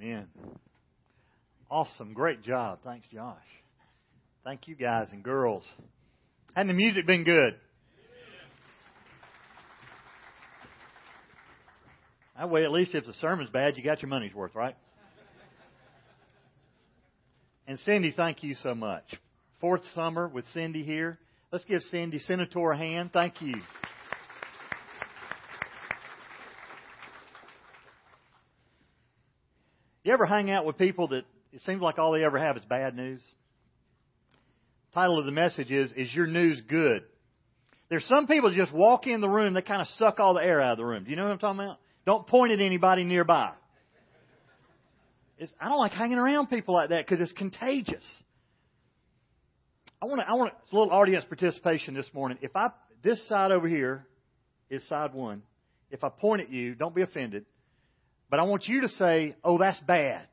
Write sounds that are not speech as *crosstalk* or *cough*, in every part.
Amen. Awesome. Great job. Thanks, Josh. Thank you, guys and girls. And the music been good? That way, at least if the sermon's bad, you got your money's worth, right? And Cindy, thank you so much. Fourth summer with Cindy here. Let's give Cindy Senator a hand. Thank you. You ever hang out with people that it seems like all they ever have is bad news? Title of the message is, Is Your News Good? There's some people that just walk in the room, they kind of suck all the air out of the room. Do you know what I'm talking about? Don't point at anybody nearby. It's, I don't like hanging around people like that because it's contagious. I want I want a little audience participation this morning. If I, this side over here is side one. If I point at you, don't be offended. But I want you to say, oh, that's bad.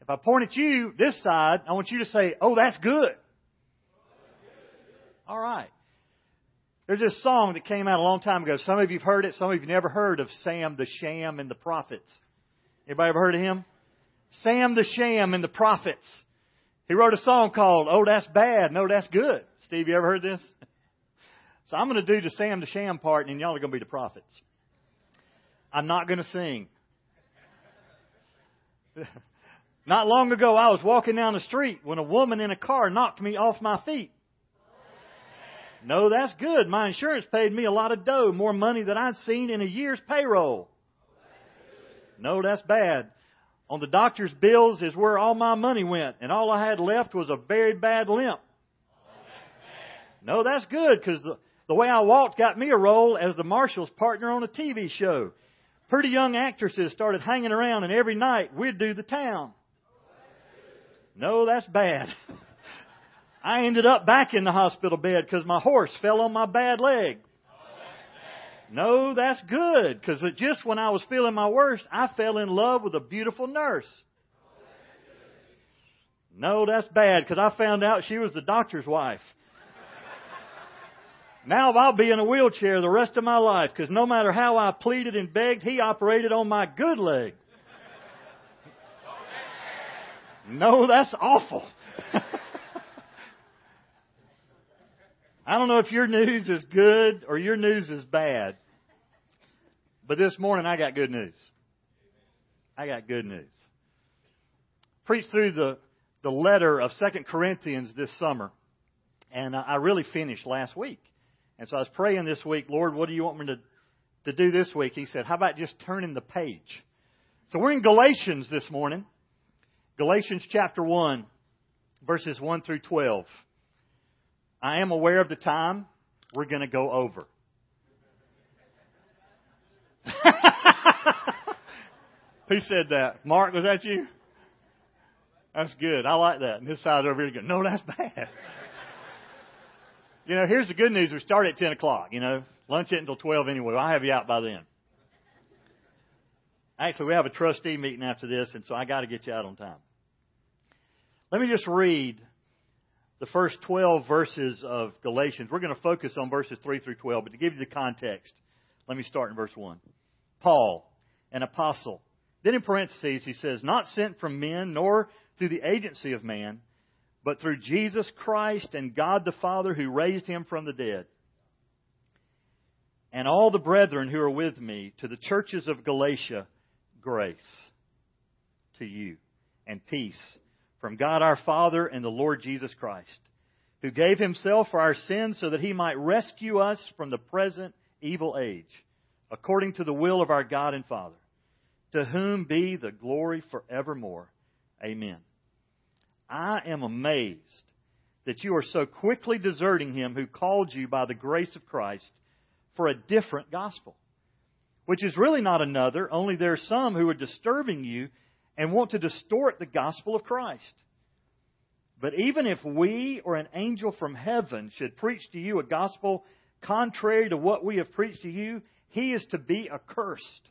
If I point at you, this side, I want you to say, oh, that's good. All right. There's this song that came out a long time ago. Some of you have heard it. Some of you have never heard of Sam the Sham and the Prophets. Anybody ever heard of him? Sam the Sham and the Prophets. He wrote a song called Oh That's Bad, No That's Good. Steve, you ever heard this? *laughs* So I'm going to do the Sam the Sham part and y'all are going to be the prophets. I'm not going to sing. *laughs* Not long ago, I was walking down the street when a woman in a car knocked me off my feet. No, that's good. My insurance paid me a lot of dough, more money than I'd seen in a year's payroll. No, that's bad. On the doctor's bills is where all my money went, and all I had left was a very bad limp. No, that's good because the, the way I walked got me a role as the marshal's partner on a TV show. Pretty young actresses started hanging around, and every night we'd do the town. No, that's bad. *laughs* I ended up back in the hospital bed because my horse fell on my bad leg. No, that's good because just when I was feeling my worst, I fell in love with a beautiful nurse. No, that's bad because I found out she was the doctor's wife. Now I'll be in a wheelchair the rest of my life because no matter how I pleaded and begged, he operated on my good leg. No, that's awful. *laughs* I don't know if your news is good or your news is bad, but this morning I got good news. I got good news. Preached through the, the letter of Second Corinthians this summer, and I really finished last week. And so I was praying this week, Lord, what do you want me to, to do this week? He said, How about just turning the page? So we're in Galatians this morning. Galatians chapter 1, verses 1 through 12. I am aware of the time we're going to go over. *laughs* Who said that? Mark, was that you? That's good. I like that. And this side over here going, no, that's bad. You know, here's the good news. We start at 10 o'clock, you know. Lunch it until 12 anyway. I'll have you out by then. Actually, we have a trustee meeting after this, and so I got to get you out on time. Let me just read the first 12 verses of Galatians. We're going to focus on verses 3 through 12, but to give you the context, let me start in verse 1. Paul, an apostle. Then in parentheses, he says, Not sent from men, nor through the agency of man, but through Jesus Christ and God the Father who raised him from the dead. And all the brethren who are with me, to the churches of Galatia, grace to you and peace from God our Father and the Lord Jesus Christ, who gave himself for our sins so that he might rescue us from the present evil age, according to the will of our God and Father, to whom be the glory forevermore. Amen. I am amazed that you are so quickly deserting him who called you by the grace of Christ for a different gospel, which is really not another, only there are some who are disturbing you and want to distort the gospel of Christ. But even if we or an angel from heaven should preach to you a gospel contrary to what we have preached to you, he is to be accursed.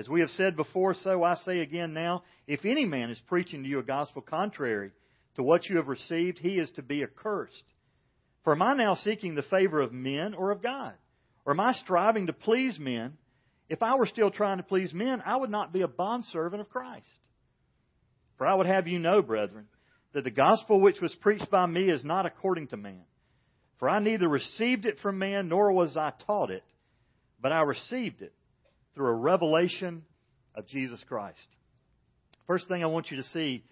As we have said before, so I say again now if any man is preaching to you a gospel contrary to what you have received, he is to be accursed. For am I now seeking the favor of men or of God? Or am I striving to please men? If I were still trying to please men, I would not be a bondservant of Christ. For I would have you know, brethren, that the gospel which was preached by me is not according to man. For I neither received it from man, nor was I taught it, but I received it through a revelation of Jesus Christ. First thing I want you to see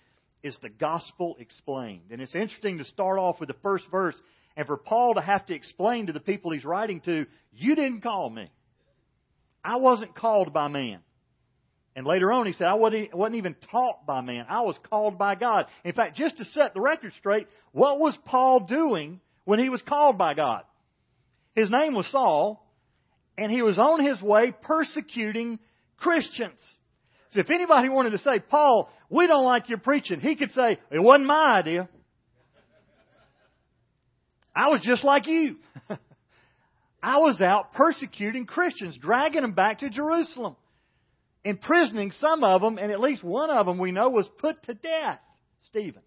is the gospel explained. And it's interesting to start off with the first verse and for Paul to have to explain to the people he's writing to, you didn't call me. I wasn't called by man. And later on, he said, I wasn't even taught by man. I was called by God. In fact, just to set the record straight, what was Paul doing when he was called by God? His name was Saul, and he was on his way persecuting Christians. So if anybody wanted to say, Paul, we don't like your preaching, he could say, it wasn't my idea. I was just like you. *laughs* I was out persecuting Christians, dragging them back to Jerusalem, imprisoning some of them, and at least one of them we know was put to death, Stephen.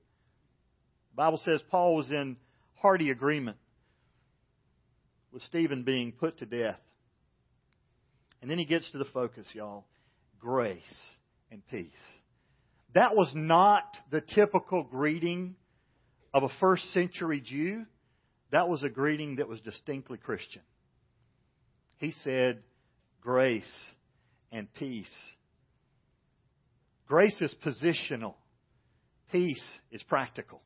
The Bible says Paul was in hearty agreement with Stephen being put to death. And then he gets to the focus, y'all grace and peace. That was not the typical greeting of a first century Jew. That was a greeting that was distinctly Christian. He said, grace and peace. Grace is positional. Peace is practical.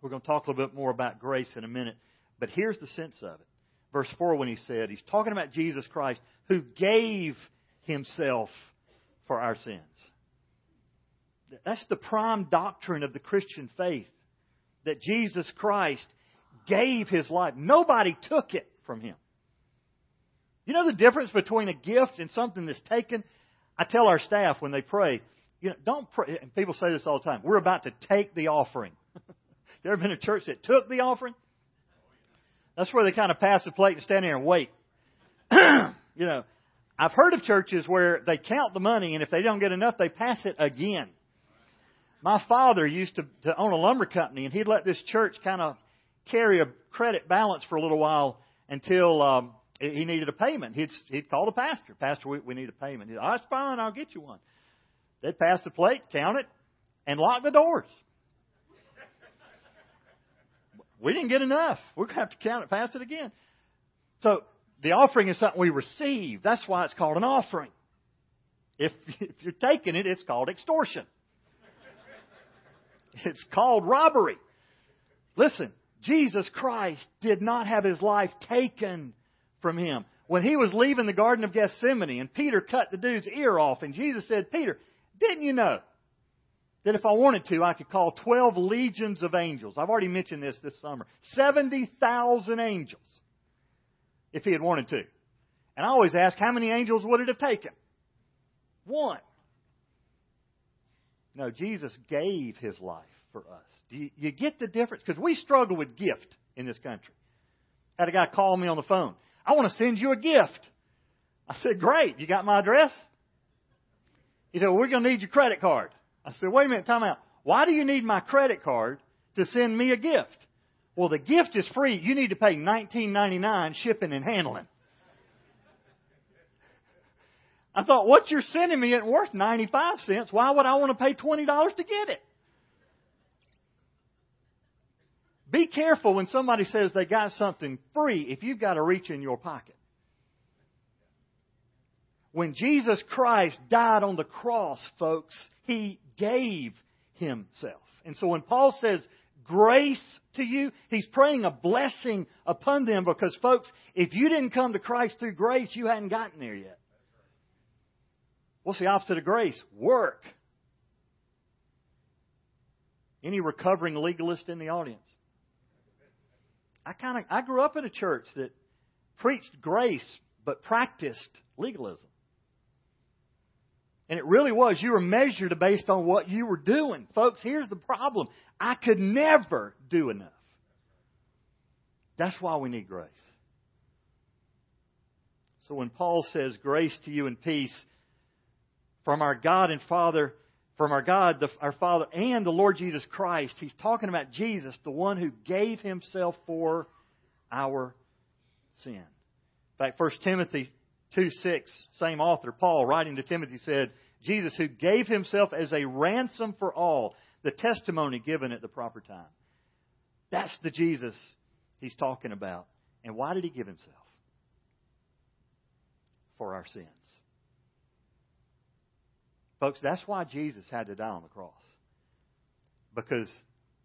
We're going to talk a little bit more about grace in a minute, but here's the sense of it. Verse 4 when he said, he's talking about Jesus Christ who gave himself for our sins. That's the prime doctrine of the Christian faith that Jesus Christ gave his life. Nobody took it from him. You know the difference between a gift and something that's taken? I tell our staff when they pray, you know, don't pray. And people say this all the time. We're about to take the offering. *laughs* there ever been a church that took the offering? That's where they kind of pass the plate and stand there and wait. *clears throat* you know, I've heard of churches where they count the money, and if they don't get enough, they pass it again. My father used to, to own a lumber company, and he'd let this church kind of carry a credit balance for a little while until um, he needed a payment. He'd, he'd call the pastor. Pastor, we, we need a payment. He'd, oh, that's fine. I'll get you one. They'd pass the plate, count it, and lock the doors. We didn't get enough. We're going to have to count it, pass it again. So the offering is something we receive. That's why it's called an offering. If, if you're taking it, it's called extortion. *laughs* It's called robbery. Listen, Jesus Christ did not have his life taken from him. When he was leaving the Garden of Gethsemane and Peter cut the dude's ear off, and Jesus said, Peter, didn't you know that if I wanted to, I could call 12 legions of angels? I've already mentioned this this summer. 70,000 angels if he had wanted to. And I always ask, how many angels would it have taken? One. No, Jesus gave his life for us. Do you, you get the difference? Because we struggle with gift in this country. I had a guy call me on the phone. I want to send you a gift. I said, Great. You got my address? He said, well, We're going to need your credit card. I said, Wait a minute, time out. Why do you need my credit card to send me a gift? Well, the gift is free. You need to pay $19.99 shipping and handling. I thought, what you're sending me isn't worth 95 cents. Why would I want to pay $20 to get it? Be careful when somebody says they got something free if you've got to reach in your pocket. When Jesus Christ died on the cross, folks, He gave Himself. And so when Paul says grace to you, He's praying a blessing upon them because, folks, if you didn't come to Christ through grace, you hadn't gotten there yet. What's the opposite of grace? Work. Any recovering legalist in the audience? I kind of I grew up in a church that preached grace but practiced legalism. And it really was. You were measured based on what you were doing. Folks, here's the problem. I could never do enough. That's why we need grace. So when Paul says, Grace to you and peace from our God and Father from our God, the, our Father, and the Lord Jesus Christ. He's talking about Jesus, the one who gave himself for our sin. In fact, 1 Timothy 2 6, same author, Paul, writing to Timothy, said, Jesus, who gave himself as a ransom for all, the testimony given at the proper time. That's the Jesus he's talking about. And why did he give himself? For our sins. Folks, that's why Jesus had to die on the cross. Because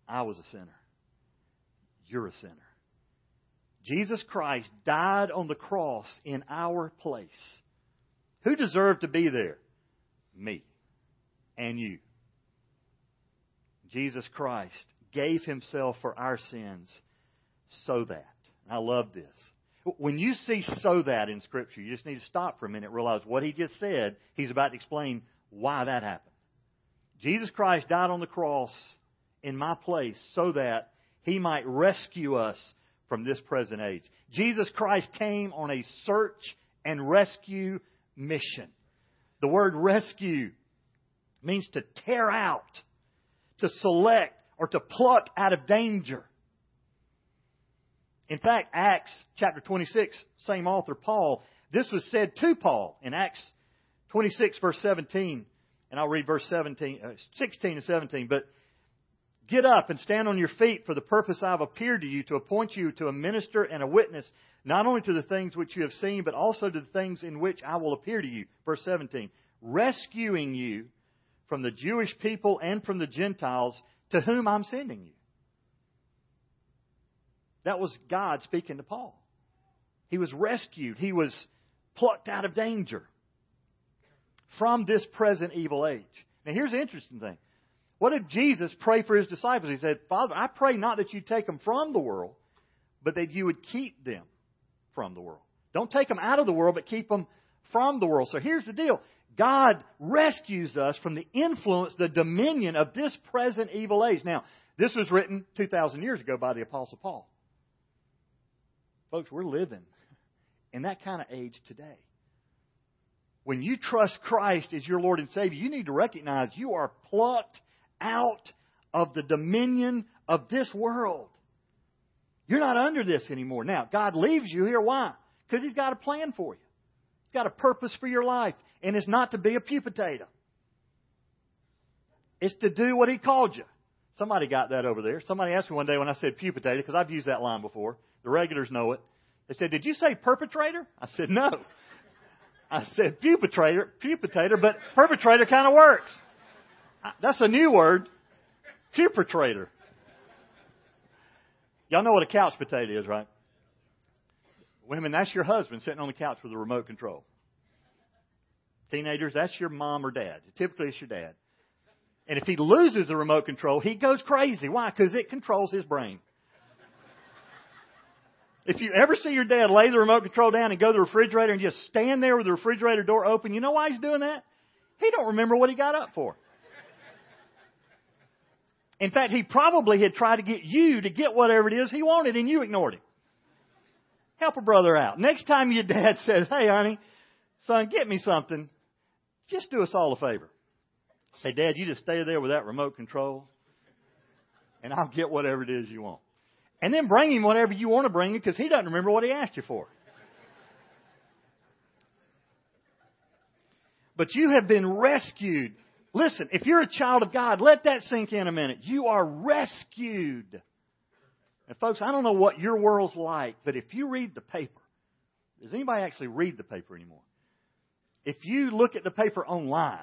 I was a sinner. You're a sinner. Jesus Christ died on the cross in our place. Who deserved to be there? Me and you. Jesus Christ gave himself for our sins so that. I love this. When you see so that in Scripture, you just need to stop for a minute and realize what he just said. He's about to explain why that happened. Jesus Christ died on the cross in my place so that he might rescue us from this present age. Jesus Christ came on a search and rescue mission. The word rescue means to tear out, to select, or to pluck out of danger. In fact, Acts chapter 26, same author, Paul, this was said to Paul in Acts 26, verse 17. And I'll read verse 17, uh, 16 and 17. But Get up and stand on your feet for the purpose I have appeared to you to appoint you to a minister and a witness, not only to the things which you have seen, but also to the things in which I will appear to you. Verse 17. Rescuing you from the Jewish people and from the Gentiles to whom I'm sending you. That was God speaking to Paul. He was rescued. He was plucked out of danger from this present evil age. Now here's the interesting thing. What did Jesus pray for his disciples? He said, Father, I pray not that you take them from the world, but that you would keep them from the world. Don't take them out of the world, but keep them from the world. So here's the deal. God rescues us from the influence, the dominion of this present evil age. Now, this was written 2,000 years ago by the Apostle Paul. Folks, we're living in that kind of age today. When you trust Christ as your Lord and Savior, you need to recognize you are plucked out of the dominion of this world. You're not under this anymore. Now, God leaves you here. Why? Because He's got a plan for you. He's got a purpose for your life. And it's not to be a pew potato. It's to do what He called you. Somebody got that over there. Somebody asked me one day when I said pew potato, because I've used that line before. The regulars know it. They said, Did you say perpetrator? I said, No. I said pew potato, pew potato, but perpetrator kind of works. That's a new word. Perpetrator. Y'all know what a couch potato is, right? Women, that's your husband sitting on the couch with a remote control. Teenagers, that's your mom or dad. Typically, it's your dad. And if he loses the remote control, he goes crazy. Why? Because it controls his brain. If you ever see your dad lay the remote control down and go to the refrigerator and just stand there with the refrigerator door open, you know why he's doing that? He don't remember what he got up for. In fact, he probably had tried to get you to get whatever it is he wanted and you ignored him. Help a brother out. Next time your dad *laughs* says, hey honey, son, get me something, just do us all a favor. Say, dad, you just stay there with that remote control and I'll get whatever it is you want. And then bring him whatever you want to bring him because he doesn't remember what he asked you for. But you have been rescued Listen, if you're a child of God, let that sink in a minute. You are rescued. And folks, I don't know what your world's like, but if you read the paper, does anybody actually read the paper anymore? If you look at the paper online,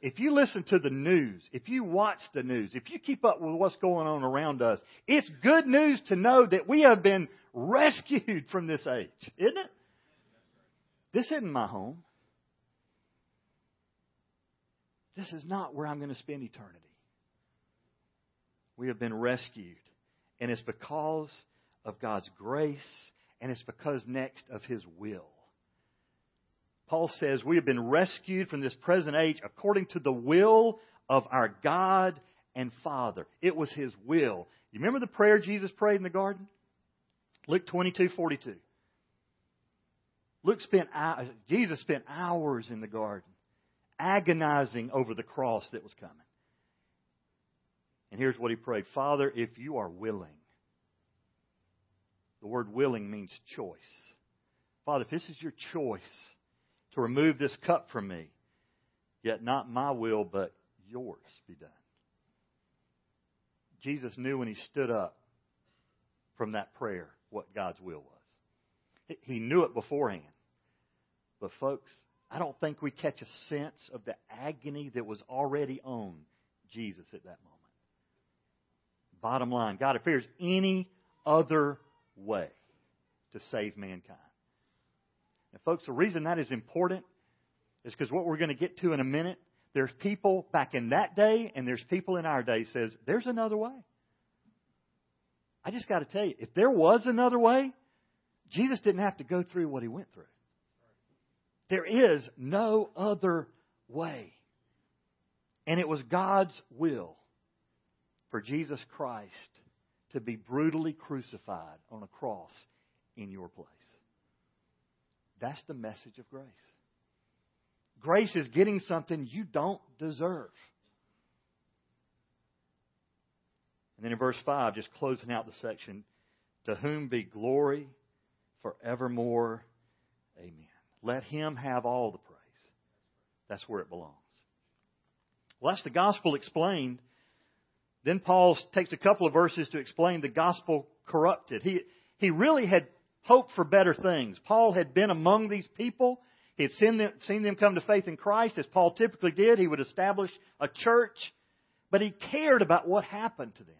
if you listen to the news, if you watch the news, if you keep up with what's going on around us, it's good news to know that we have been *laughs* rescued from this age, isn't it? This isn't my home. This is not where I'm going to spend eternity. We have been rescued. And it's because of God's grace, and it's because next of His will. Paul says we have been rescued from this present age according to the will of our God and Father. It was His will. You remember the prayer Jesus prayed in the garden? Luke 22, 42. Luke spent, uh, Jesus spent hours in the garden agonizing over the cross that was coming. And here's what he prayed Father, if you are willing, the word willing means choice. Father, if this is your choice, to remove this cup from me. Yet not my will, but yours be done. Jesus knew when he stood up from that prayer what God's will was. He knew it beforehand. But, folks, I don't think we catch a sense of the agony that was already on Jesus at that moment. Bottom line, God, if there's any other way to save mankind. And, folks, the reason that is important is because what we're going to get to in a minute, there's people back in that day and there's people in our day says, there's another way. I just got to tell you, if there was another way, Jesus didn't have to go through what he went through. There is no other way. And it was God's will for Jesus Christ to be brutally crucified on a cross in your place. That's the message of grace. Grace is getting something you don't deserve. And then in verse 5, just closing out the section, to whom be glory forevermore. Amen. Let him have all the praise. That's where it belongs. Well, that's the gospel explained. Then Paul takes a couple of verses to explain the gospel corrupted. He, he really had hoped for better things. Paul had been among these people. He had seen them, seen them come to faith in Christ, as Paul typically did. He would establish a church, but he cared about what happened to them.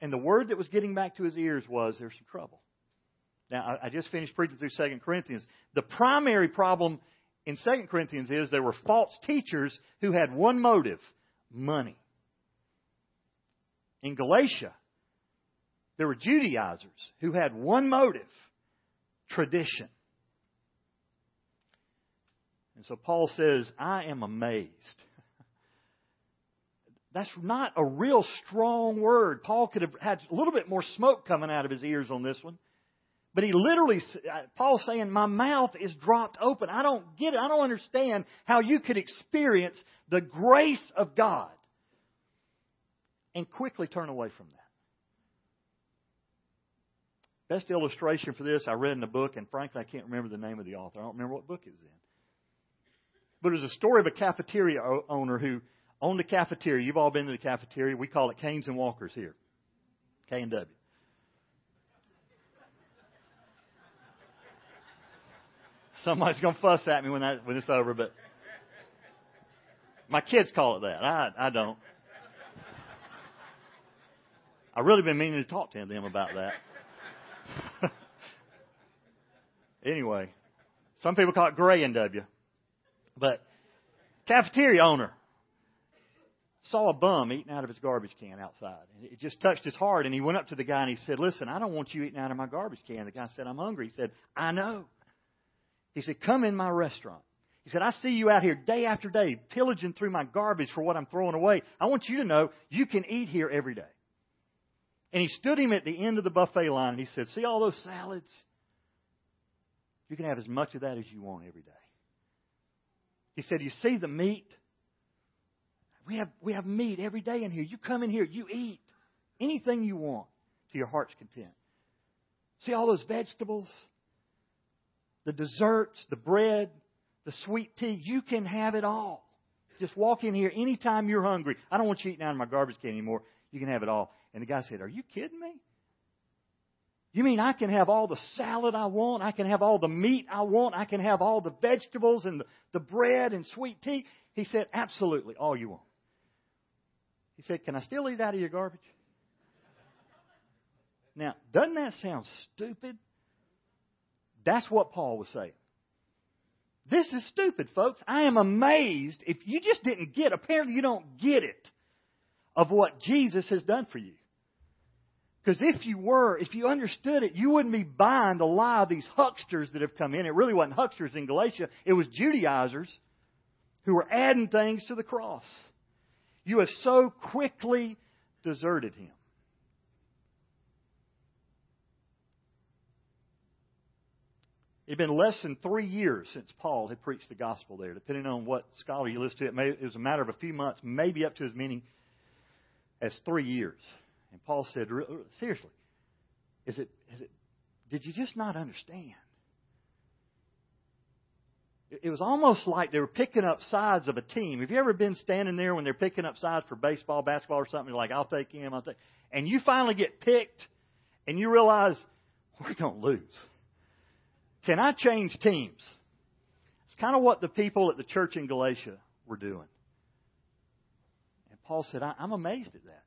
And the word that was getting back to his ears was, there's some trouble. Now, I just finished preaching through 2 Corinthians. The primary problem in 2 Corinthians is there were false teachers who had one motive money. In Galatia, there were Judaizers who had one motive tradition. And so Paul says, I am amazed. *laughs* That's not a real strong word. Paul could have had a little bit more smoke coming out of his ears on this one. But he literally, uh, Paul's saying, my mouth is dropped open. I don't get it. I don't understand how you could experience the grace of God and quickly turn away from that. Best illustration for this I read in a book, and frankly, I can't remember the name of the author. I don't remember what book it was in. But it was a story of a cafeteria owner who owned a cafeteria. You've all been to the cafeteria. We call it Canes and Walkers here. K and W. Somebody's to fuss at me when, that, when it's over, but my kids call it that. I, I don't. I've really been meaning to talk to them about that. *laughs* anyway, some people call it gray and W. But cafeteria owner saw a bum eating out of his garbage can outside. And it just touched his heart, and he went up to the guy and he said, Listen, I don't want you eating out of my garbage can. The guy said, I'm hungry. He said, I know. He said, Come in my restaurant. He said, I see you out here day after day pillaging through my garbage for what I'm throwing away. I want you to know you can eat here every day. And he stood him at the end of the buffet line and he said, See all those salads? You can have as much of that as you want every day. He said, You see the meat? We have, we have meat every day in here. You come in here, you eat anything you want to your heart's content. See all those vegetables? The desserts, the bread, the sweet tea. You can have it all. Just walk in here anytime you're hungry. I don't want you eating out of my garbage can anymore. You can have it all. And the guy said, Are you kidding me? You mean I can have all the salad I want? I can have all the meat I want? I can have all the vegetables and the, the bread and sweet tea? He said, Absolutely, all you want. He said, Can I still eat out of your garbage? Now, doesn't that sound stupid? That's what Paul was saying. This is stupid, folks. I am amazed if you just didn't get, apparently you don't get it, of what Jesus has done for you. Because if you were, if you understood it, you wouldn't be buying the lie of these hucksters that have come in. It really wasn't hucksters in Galatia, it was Judaizers who were adding things to the cross. You have so quickly deserted him. It had been less than three years since Paul had preached the gospel there. Depending on what scholar you listen to, it, may, it was a matter of a few months, maybe up to as many as three years. And Paul said, seriously, is it, is it, did you just not understand? it was almost like they were picking up sides of a team. Have you ever been standing there when they're picking up sides for baseball, basketball, or something? You're like, I'll take him, I'll take. And you finally get picked, and you realize we're going to lose. Can I change teams? It's kind of what the people at the church in Galatia were doing. And Paul said, I'm amazed at that.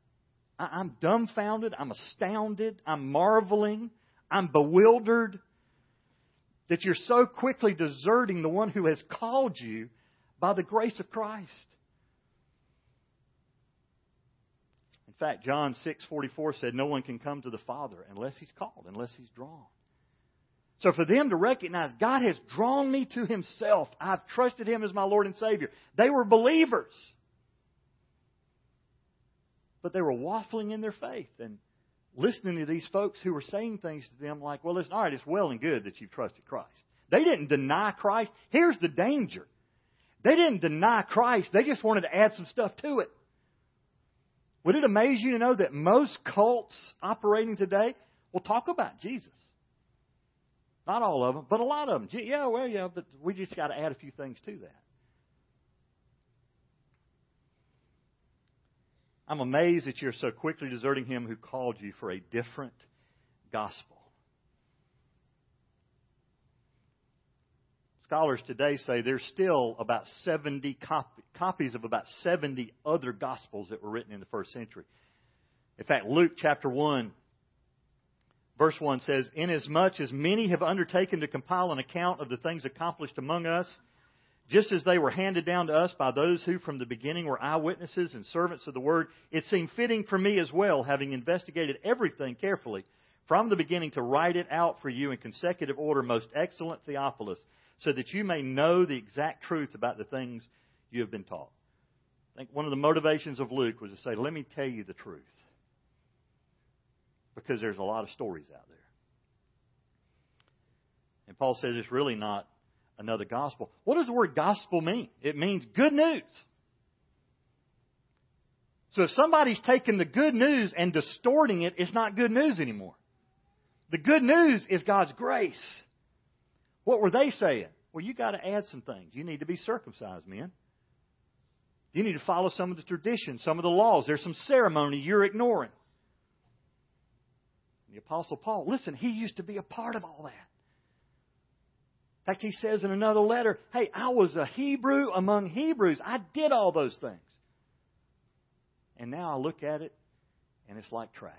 I'm dumbfounded. I'm astounded. I'm marveling. I'm bewildered that you're so quickly deserting the one who has called you by the grace of Christ. In fact, John 6:44 said no one can come to the Father unless he's called, unless he's drawn. So for them to recognize God has drawn me to himself, I've trusted him as my Lord and Savior. They were believers. But they were waffling in their faith and listening to these folks who were saying things to them like, well, listen, all right, it's well and good that you've trusted Christ. They didn't deny Christ. Here's the danger. They didn't deny Christ. They just wanted to add some stuff to it. Would it amaze you to know that most cults operating today will talk about Jesus? Not all of them, but a lot of them. Yeah, well, yeah, but we just got to add a few things to that. I'm amazed that you're so quickly deserting him who called you for a different gospel. Scholars today say there's still about 70 copy, copies of about 70 other gospels that were written in the first century. In fact, Luke chapter 1, verse 1 says, Inasmuch as many have undertaken to compile an account of the things accomplished among us, just as they were handed down to us by those who from the beginning were eyewitnesses and servants of the word, it seemed fitting for me as well, having investigated everything carefully from the beginning to write it out for you in consecutive order, most excellent Theophilus, so that you may know the exact truth about the things you have been taught. I think one of the motivations of Luke was to say, let me tell you the truth. Because there's a lot of stories out there. And Paul says it's really not another gospel. What does the word gospel mean? It means good news. So if somebody's taking the good news and distorting it, it's not good news anymore. The good news is God's grace. What were they saying? Well, you got to add some things. You need to be circumcised, men. You need to follow some of the traditions, some of the laws. There's some ceremony you're ignoring. The Apostle Paul, listen, he used to be a part of all that. In fact, he says in another letter, hey, I was a Hebrew among Hebrews. I did all those things. And now I look at it, and it's like trash.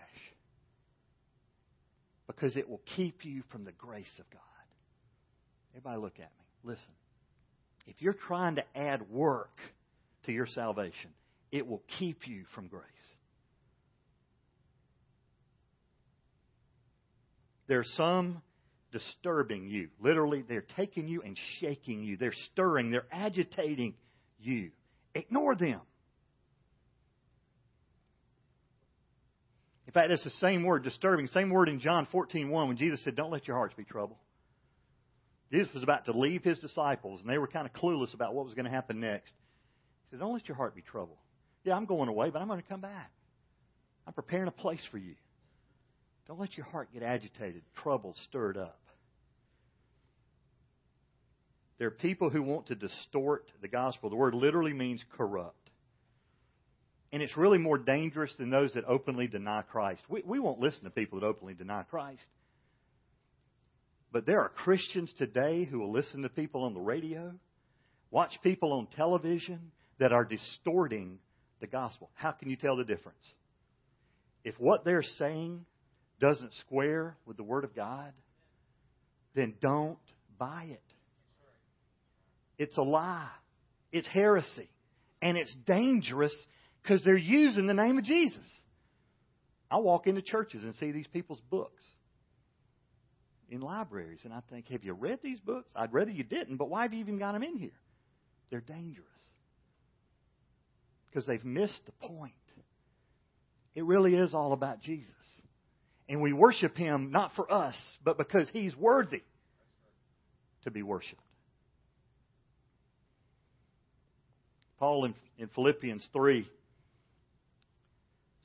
Because it will keep you from the grace of God. Everybody look at me. Listen. If you're trying to add work to your salvation, it will keep you from grace. There's some disturbing you. Literally, they're taking you and shaking you. They're stirring, they're agitating you. Ignore them. In fact, it's the same word, disturbing, same word in John 14 1 when Jesus said, Don't let your hearts be troubled. Jesus was about to leave his disciples, and they were kind of clueless about what was going to happen next. He said, Don't let your heart be troubled. Yeah, I'm going away, but I'm going to come back. I'm preparing a place for you. Don't let your heart get agitated, troubled, stirred up. There are people who want to distort the gospel. The word literally means corrupt. And it's really more dangerous than those that openly deny Christ. We, we won't listen to people that openly deny Christ. But there are Christians today who will listen to people on the radio, watch people on television that are distorting the gospel. How can you tell the difference? If what they're saying doesn't square with the Word of God, then don't buy it. It's a lie. It's heresy. And it's dangerous because they're using the name of Jesus. I walk into churches and see these people's books in libraries, and I think, have you read these books? I'd rather you didn't, but why have you even got them in here? They're dangerous because they've missed the point. It really is all about Jesus. And we worship Him not for us, but because He's worthy to be worshiped. Paul in, in Philippians 3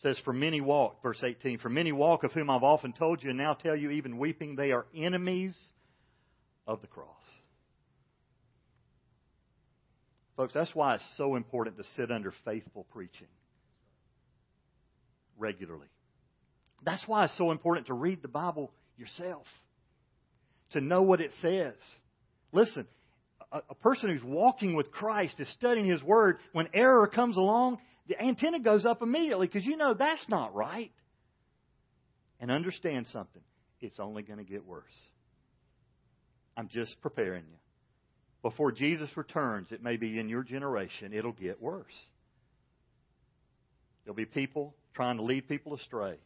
says, For many walk, verse 18, for many walk of whom I've often told you and now tell you, even weeping, they are enemies of the cross. Folks, that's why it's so important to sit under faithful preaching regularly. That's why it's so important to read the Bible yourself, to know what it says. Listen, a, a person who's walking with Christ is studying His Word. When error comes along, the antenna goes up immediately because you know that's not right. And understand something it's only going to get worse. I'm just preparing you. Before Jesus returns, it may be in your generation, it'll get worse. There'll be people trying to lead people astray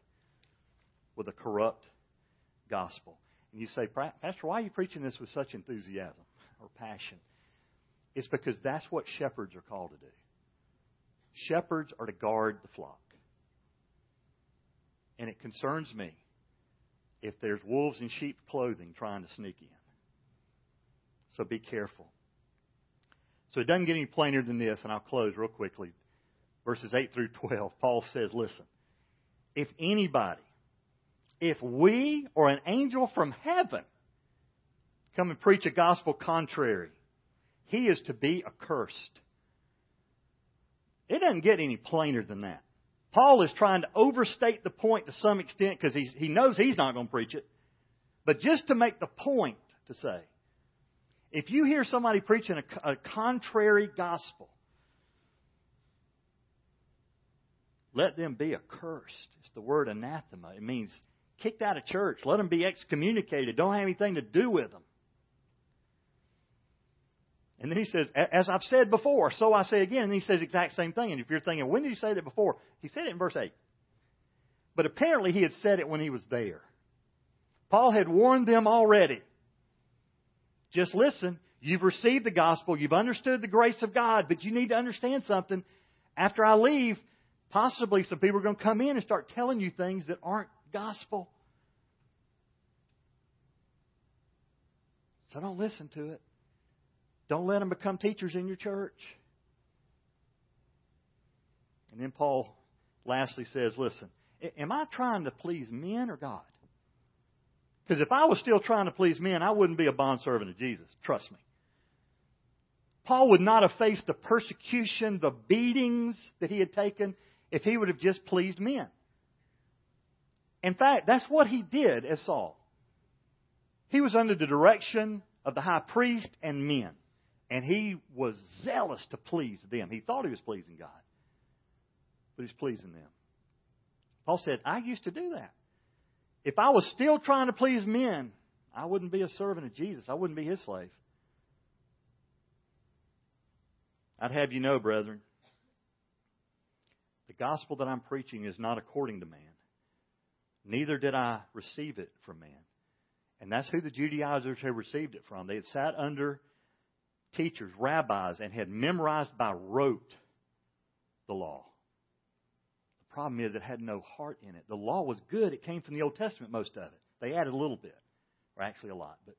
with a corrupt gospel. And you say, Pastor, why are you preaching this with such enthusiasm or passion? It's because that's what shepherds are called to do. Shepherds are to guard the flock. And it concerns me if there's wolves in sheep clothing trying to sneak in. So be careful. So it doesn't get any plainer than this, and I'll close real quickly. Verses 8 through 12, Paul says, Listen, if anybody, if we or an angel from heaven come and preach a gospel contrary, he is to be accursed. It doesn't get any plainer than that. Paul is trying to overstate the point to some extent because he knows he's not going to preach it. But just to make the point to say, if you hear somebody preaching a, a contrary gospel, let them be accursed. It's the word anathema. It means kicked out of church. Let them be excommunicated. Don't have anything to do with them. And then he says, as I've said before, so I say again. And he says the exact same thing. And if you're thinking, when did he say that before? He said it in verse 8. But apparently he had said it when he was there. Paul had warned them already. Just listen. You've received the gospel. You've understood the grace of God. But you need to understand something. After I leave, possibly some people are going to come in and start telling you things that aren't gospel. So don't listen to it. Don't let them become teachers in your church. And then Paul lastly says, Listen, am I trying to please men or God? Because if I was still trying to please men, I wouldn't be a bondservant of Jesus. Trust me. Paul would not have faced the persecution, the beatings that he had taken if he would have just pleased men. In fact, that's what he did as Saul. He was under the direction of the high priest and men. And he was zealous to please them. He thought he was pleasing God, but he's pleasing them. Paul said, I used to do that. If I was still trying to please men, I wouldn't be a servant of Jesus. I wouldn't be his slave. I'd have you know, brethren, the gospel that I'm preaching is not according to man. Neither did I receive it from man. And that's who the Judaizers had received it from. They had sat under teachers, rabbis, and had memorized by rote the law. The problem is it had no heart in it. The law was good. It came from the Old Testament, most of it. They added a little bit, or actually a lot. But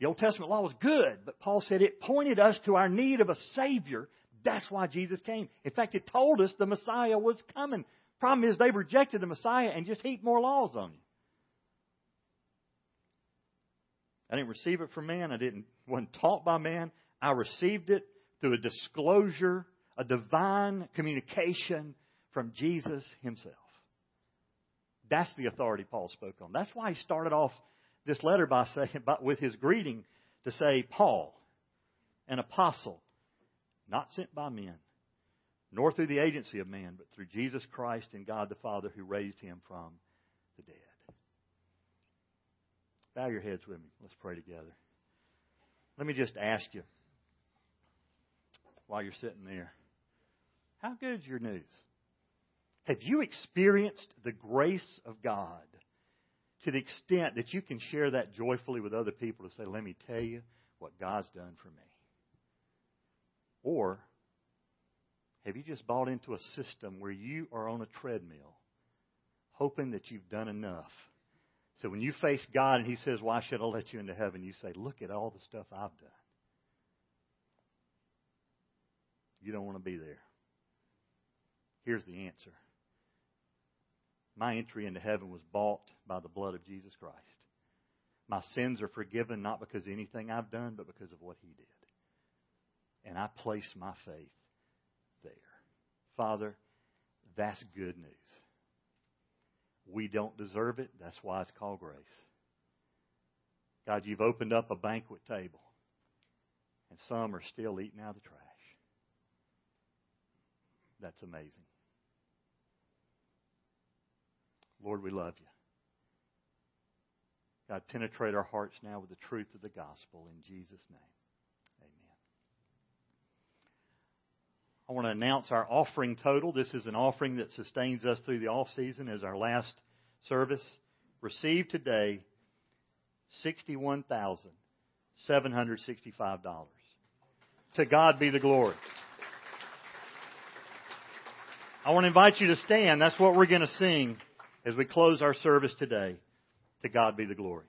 the Old Testament law was good, but Paul said it pointed us to our need of a Savior. That's why Jesus came. In fact, it told us the Messiah was coming. Problem is, they've rejected the Messiah and just heaped more laws on you. I didn't receive it from man. I didn't wasn't taught by man. I received it through a disclosure, a divine communication from Jesus himself. That's the authority Paul spoke on. That's why he started off this letter by saying, with his greeting to say, Paul, an apostle, not sent by men, nor through the agency of man, but through Jesus Christ and God the Father who raised him from the dead. Bow your heads with me. Let's pray together. Let me just ask you while you're sitting there. How good is your news? Have you experienced the grace of God to the extent that you can share that joyfully with other people to say, let me tell you what God's done for me? Or have you just bought into a system where you are on a treadmill hoping that you've done enough? So when you face God and He says, Why should I let you into heaven? You say, Look at all the stuff I've done. You don't want to be there. Here's the answer My entry into heaven was bought by the blood of Jesus Christ. My sins are forgiven not because of anything I've done, but because of what He did. and I place my faith. Father, that's good news. We don't deserve it. That's why it's called grace. God, you've opened up a banquet table, and some are still eating out of the trash. That's amazing. Lord, we love you. God, penetrate our hearts now with the truth of the gospel in Jesus' name. I want to announce our offering total. This is an offering that sustains us through the off season as our last service. Received today $61,765. To God be the glory. I want to invite you to stand. That's what we're going to sing as we close our service today. To God be the glory.